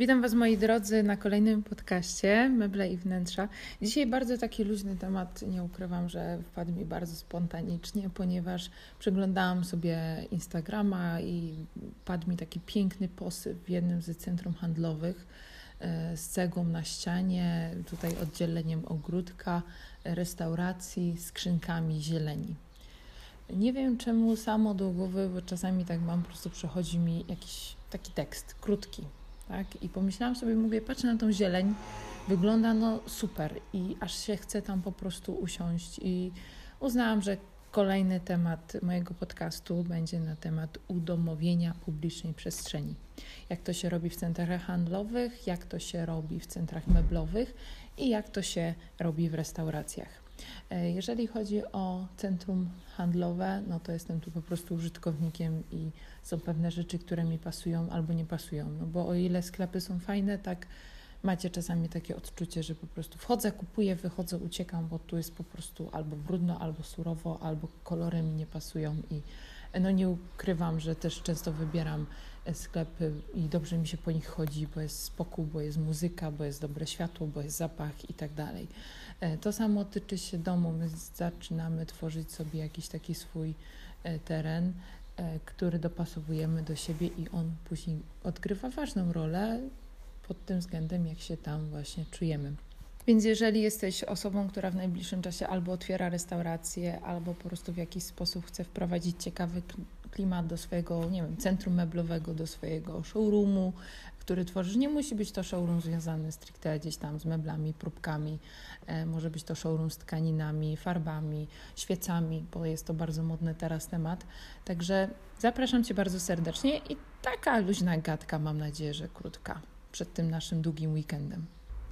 Witam Was moi drodzy na kolejnym podcaście Meble i Wnętrza. Dzisiaj bardzo taki luźny temat, nie ukrywam, że wpadł mi bardzo spontanicznie, ponieważ przeglądałam sobie Instagrama i padł mi taki piękny posyp w jednym z centrum handlowych e, z cegłą na ścianie, tutaj oddzieleniem ogródka, restauracji, skrzynkami zieleni. Nie wiem czemu samo do głowy, bo czasami tak mam, po prostu przechodzi mi jakiś taki tekst, krótki, tak? I pomyślałam sobie, mówię, patrzę na tą zieleń, wygląda no super i aż się chce tam po prostu usiąść i uznałam, że kolejny temat mojego podcastu będzie na temat udomowienia publicznej przestrzeni. Jak to się robi w centrach handlowych, jak to się robi w centrach meblowych i jak to się robi w restauracjach. E, jeżeli chodzi o centrum handlowe, no to jestem tu po prostu użytkownikiem i są pewne rzeczy, które mi pasują albo nie pasują. No bo o ile sklepy są fajne, tak macie czasami takie odczucie, że po prostu wchodzę, kupuję, wychodzę, uciekam, bo tu jest po prostu albo brudno, albo surowo, albo kolory mi nie pasują i no nie ukrywam, że też często wybieram e, sklepy i dobrze mi się po nich chodzi, bo jest spokój, bo jest muzyka, bo jest dobre światło, bo jest zapach i tak dalej. E, to samo tyczy się domu. My zaczynamy tworzyć sobie jakiś taki swój e, teren, który dopasowujemy do siebie i on później odgrywa ważną rolę pod tym względem, jak się tam właśnie czujemy. Więc jeżeli jesteś osobą, która w najbliższym czasie albo otwiera restaurację, albo po prostu w jakiś sposób chce wprowadzić ciekawy klimat do swojego, nie wiem, centrum meblowego, do swojego showroomu, który tworzysz, nie musi być to showroom związany stricte gdzieś tam z meblami, próbkami, e, może być to showroom z tkaninami, farbami, świecami, bo jest to bardzo modny teraz temat. Także zapraszam Cię bardzo serdecznie i taka luźna gadka, mam nadzieję, że krótka, przed tym naszym długim weekendem.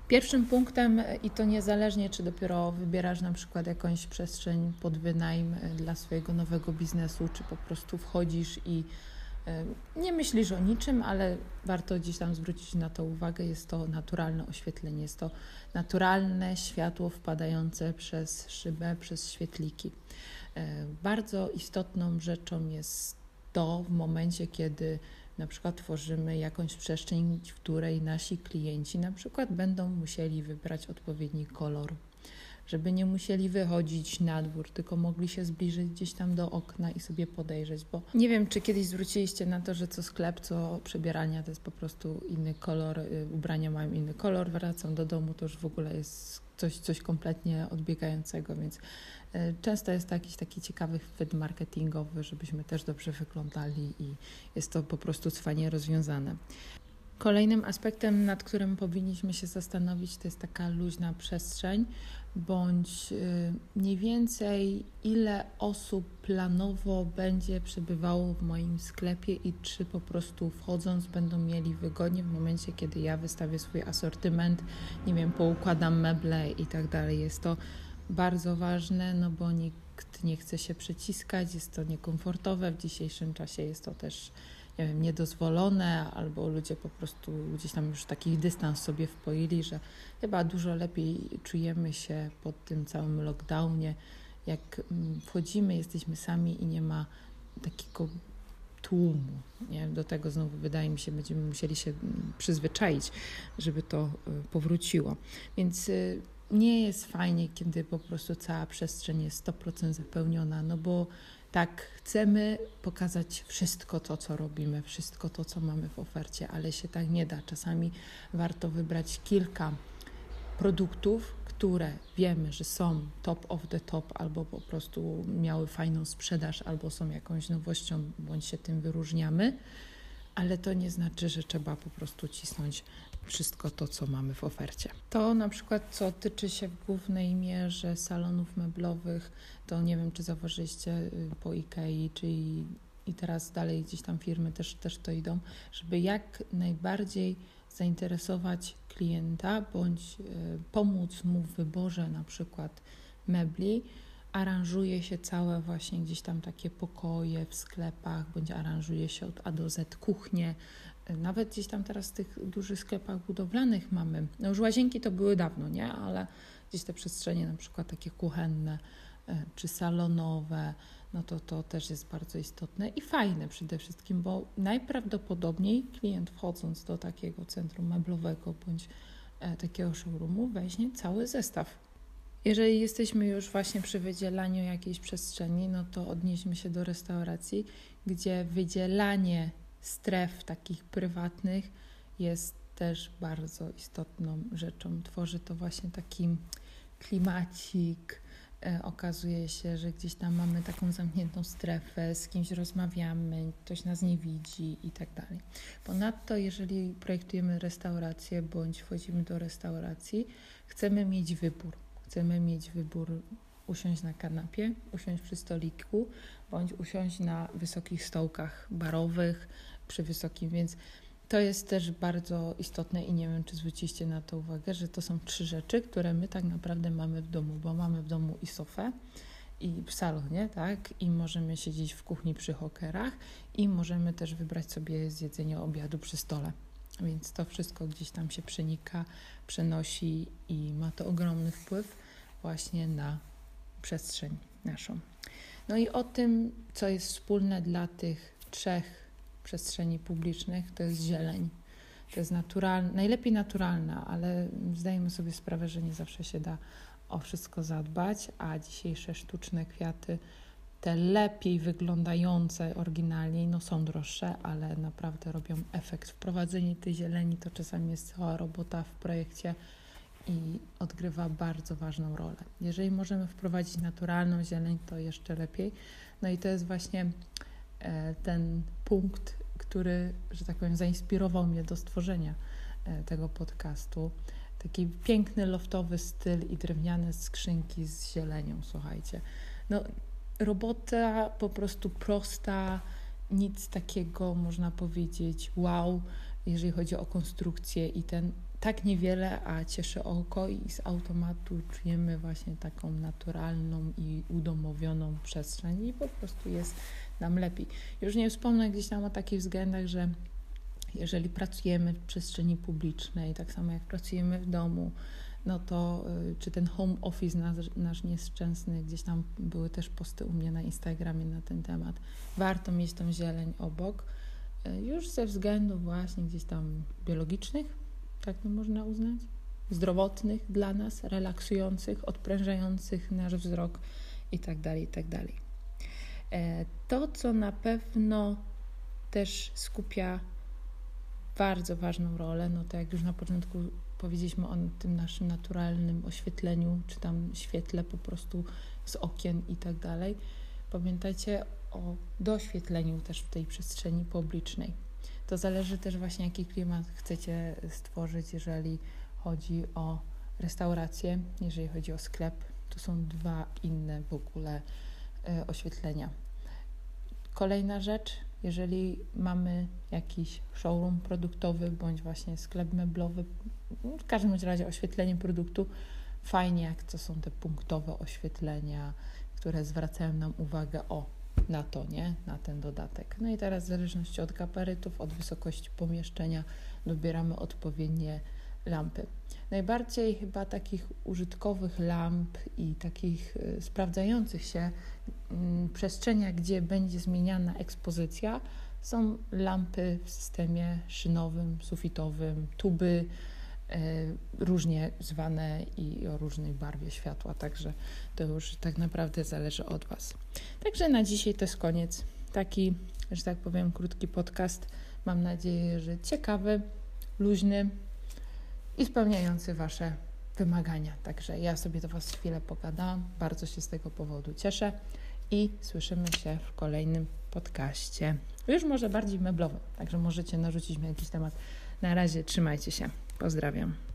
Pierwszym punktem, i to niezależnie, czy dopiero wybierasz na przykład jakąś przestrzeń pod wynajm e, dla swojego nowego biznesu, czy po prostu wchodzisz i e, nie myślisz o niczym, ale warto gdzieś tam zwrócić na to uwagę. Jest to naturalne oświetlenie, jest to naturalne światło wpadające przez szybę, przez świetliki. E, bardzo istotną rzeczą jest to w momencie, kiedy na przykład tworzymy jakąś przestrzeń, w której nasi klienci na przykład będą musieli wybrać odpowiedni kolor, żeby nie musieli wychodzić na dwór, tylko mogli się zbliżyć gdzieś tam do okna i sobie podejrzeć, bo nie wiem, czy kiedyś zwróciliście na to, że co sklep, co przebierania to jest po prostu inny kolor, y, ubrania mają inny kolor, wracam do domu, to już w ogóle jest coś, coś kompletnie odbiegającego, więc e, często jest to jakiś taki ciekawy chwyt marketingowy, żebyśmy też dobrze wyglądali i jest to po prostu cwanie rozwiązane. Kolejnym aspektem, nad którym powinniśmy się zastanowić, to jest taka luźna przestrzeń, bądź y, mniej więcej ile osób planowo będzie przebywało w moim sklepie i czy po prostu wchodząc będą mieli wygodnie w momencie, kiedy ja wystawię swój asortyment, nie wiem, poukładam meble i tak dalej. Jest to bardzo ważne, no bo nikt nie chce się przyciskać, jest to niekomfortowe w dzisiejszym czasie, jest to też nie wiem, niedozwolone, albo ludzie po prostu gdzieś tam już taki dystans sobie wpoili, że chyba dużo lepiej czujemy się pod tym całym lockdownie, jak mm, wchodzimy, jesteśmy sami i nie ma takiego tłumu. Nie? Do tego znowu wydaje mi się, będziemy musieli się mm, przyzwyczaić, żeby to y, powróciło. Więc y, nie jest fajnie, kiedy po prostu cała przestrzeń jest 100% zapełniona, no bo tak, chcemy pokazać wszystko to, co robimy, wszystko to, co mamy w ofercie, ale się tak nie da. Czasami warto wybrać kilka produktów, które wiemy, że są top of the top, albo po prostu miały fajną sprzedaż, albo są jakąś nowością, bądź się tym wyróżniamy, ale to nie znaczy, że trzeba po prostu cisnąć wszystko to, co mamy w ofercie. To na przykład, co tyczy się w głównej mierze salonów meblowych, to nie wiem, czy zauważyliście y, po IKEA, czy i teraz dalej gdzieś tam firmy też, też to idą, żeby jak najbardziej zainteresować klienta bądź y, pomóc mu w wyborze na przykład mebli, aranżuje się całe właśnie gdzieś tam takie pokoje w sklepach, bądź aranżuje się od A do Z kuchnie. Nawet gdzieś tam teraz w tych dużych sklepach budowlanych mamy, no już łazienki to były dawno, nie? Ale gdzieś te przestrzenie na przykład takie kuchenne czy salonowe, no to to też jest bardzo istotne i fajne przede wszystkim, bo najprawdopodobniej klient wchodząc do takiego centrum meblowego bądź e, takiego showroomu weźmie cały zestaw. Jeżeli jesteśmy już właśnie przy wydzielaniu jakiejś przestrzeni, no to odnieśmy się do restauracji, gdzie wydzielanie stref takich prywatnych jest też bardzo istotną rzeczą. Tworzy to właśnie taki klimacik, E, okazuje się, że gdzieś tam mamy taką zamkniętą strefę, z kimś rozmawiamy, ktoś nas nie widzi i tak dalej. Ponadto, jeżeli projektujemy restaurację bądź wchodzimy do restauracji, chcemy mieć wybór. Chcemy mieć wybór usiąść na kanapie, usiąść przy stoliku, bądź usiąść na wysokich stołkach barowych, przy wysokim, więc to jest też bardzo istotne i nie wiem, czy zwróciliście na to uwagę, że to są trzy rzeczy, które my tak naprawdę mamy w domu, bo mamy w domu i sofę, i w salonie, tak? I możemy siedzieć w kuchni przy hokerach i możemy też wybrać sobie zjedzenie obiadu przy stole. Więc to wszystko gdzieś tam się przenika, przenosi i ma to ogromny wpływ właśnie na przestrzeń naszą. No i o tym, co jest wspólne dla tych trzech przestrzeni publicznych to jest zieleń. To jest naturalna, najlepiej naturalna, ale zdajemy sobie sprawę, że nie zawsze się da o wszystko zadbać, a dzisiejsze sztuczne kwiaty, te lepiej wyglądające oryginalnie, no są droższe, ale naprawdę robią efekt. Wprowadzenie tej zieleni to czasami jest cała robota w projekcie i odgrywa bardzo ważną rolę. Jeżeli możemy wprowadzić naturalną zieleń, to jeszcze lepiej. No i to jest właśnie E, ten punkt, który, że tak powiem, zainspirował mnie do stworzenia e, tego podcastu. Taki piękny, loftowy styl i drewniane skrzynki z zielenią, słuchajcie. No, robota po prostu prosta, nic takiego, można powiedzieć, wow, jeżeli chodzi o konstrukcję i ten tak niewiele, a cieszy oko i z automatu czujemy właśnie taką naturalną i udomowioną przestrzeń i po prostu jest nam lepiej. Już nie wspomnę gdzieś tam o takich względach, że jeżeli pracujemy w przestrzeni publicznej, tak samo jak pracujemy w domu, no to y, czy ten home office nasz, nasz nieszczęsny, gdzieś tam były też posty u mnie na Instagramie na ten temat. Warto mieć tą zieleń obok, y, już ze względów właśnie gdzieś tam biologicznych, tak to można uznać, zdrowotnych dla nas, relaksujących, odprężających nasz wzrok itd., tak itd. Tak e, to, co na pewno też skupia bardzo ważną rolę, no to jak już na początku powiedzieliśmy o tym naszym naturalnym oświetleniu, czy tam świetle po prostu z okien i tak dalej. Pamiętajcie o doświetleniu też w tej przestrzeni publicznej. To zależy też właśnie, jaki klimat chcecie stworzyć, jeżeli chodzi o restaurację, jeżeli chodzi o sklep. To są dwa inne w ogóle e, oświetlenia. Kolejna rzecz, jeżeli mamy jakiś showroom produktowy bądź właśnie sklep meblowy, w każdym razie oświetlenie produktu, fajnie jak to są te punktowe oświetlenia, które zwracają nam uwagę o na to, nie? Na ten dodatek. No i teraz w zależności od gabarytów, od wysokości pomieszczenia dobieramy odpowiednie lampy. Najbardziej chyba takich użytkowych lamp i takich y, sprawdzających się y, przestrzeniach, gdzie będzie zmieniana ekspozycja, są lampy w systemie szynowym, sufitowym, tuby, E, różnie zwane i o różnej barwie światła, także to już tak naprawdę zależy od Was. Także na dzisiaj to jest koniec. Taki, że tak powiem, krótki podcast. Mam nadzieję, że ciekawy, luźny i spełniający Wasze wymagania. Także ja sobie do Was chwilę pogadałam. Bardzo się z tego powodu cieszę i słyszymy się w kolejnym podcaście. Już może bardziej meblowym, także możecie narzucić mi jakiś temat. Na razie trzymajcie się. Pozdrawiam.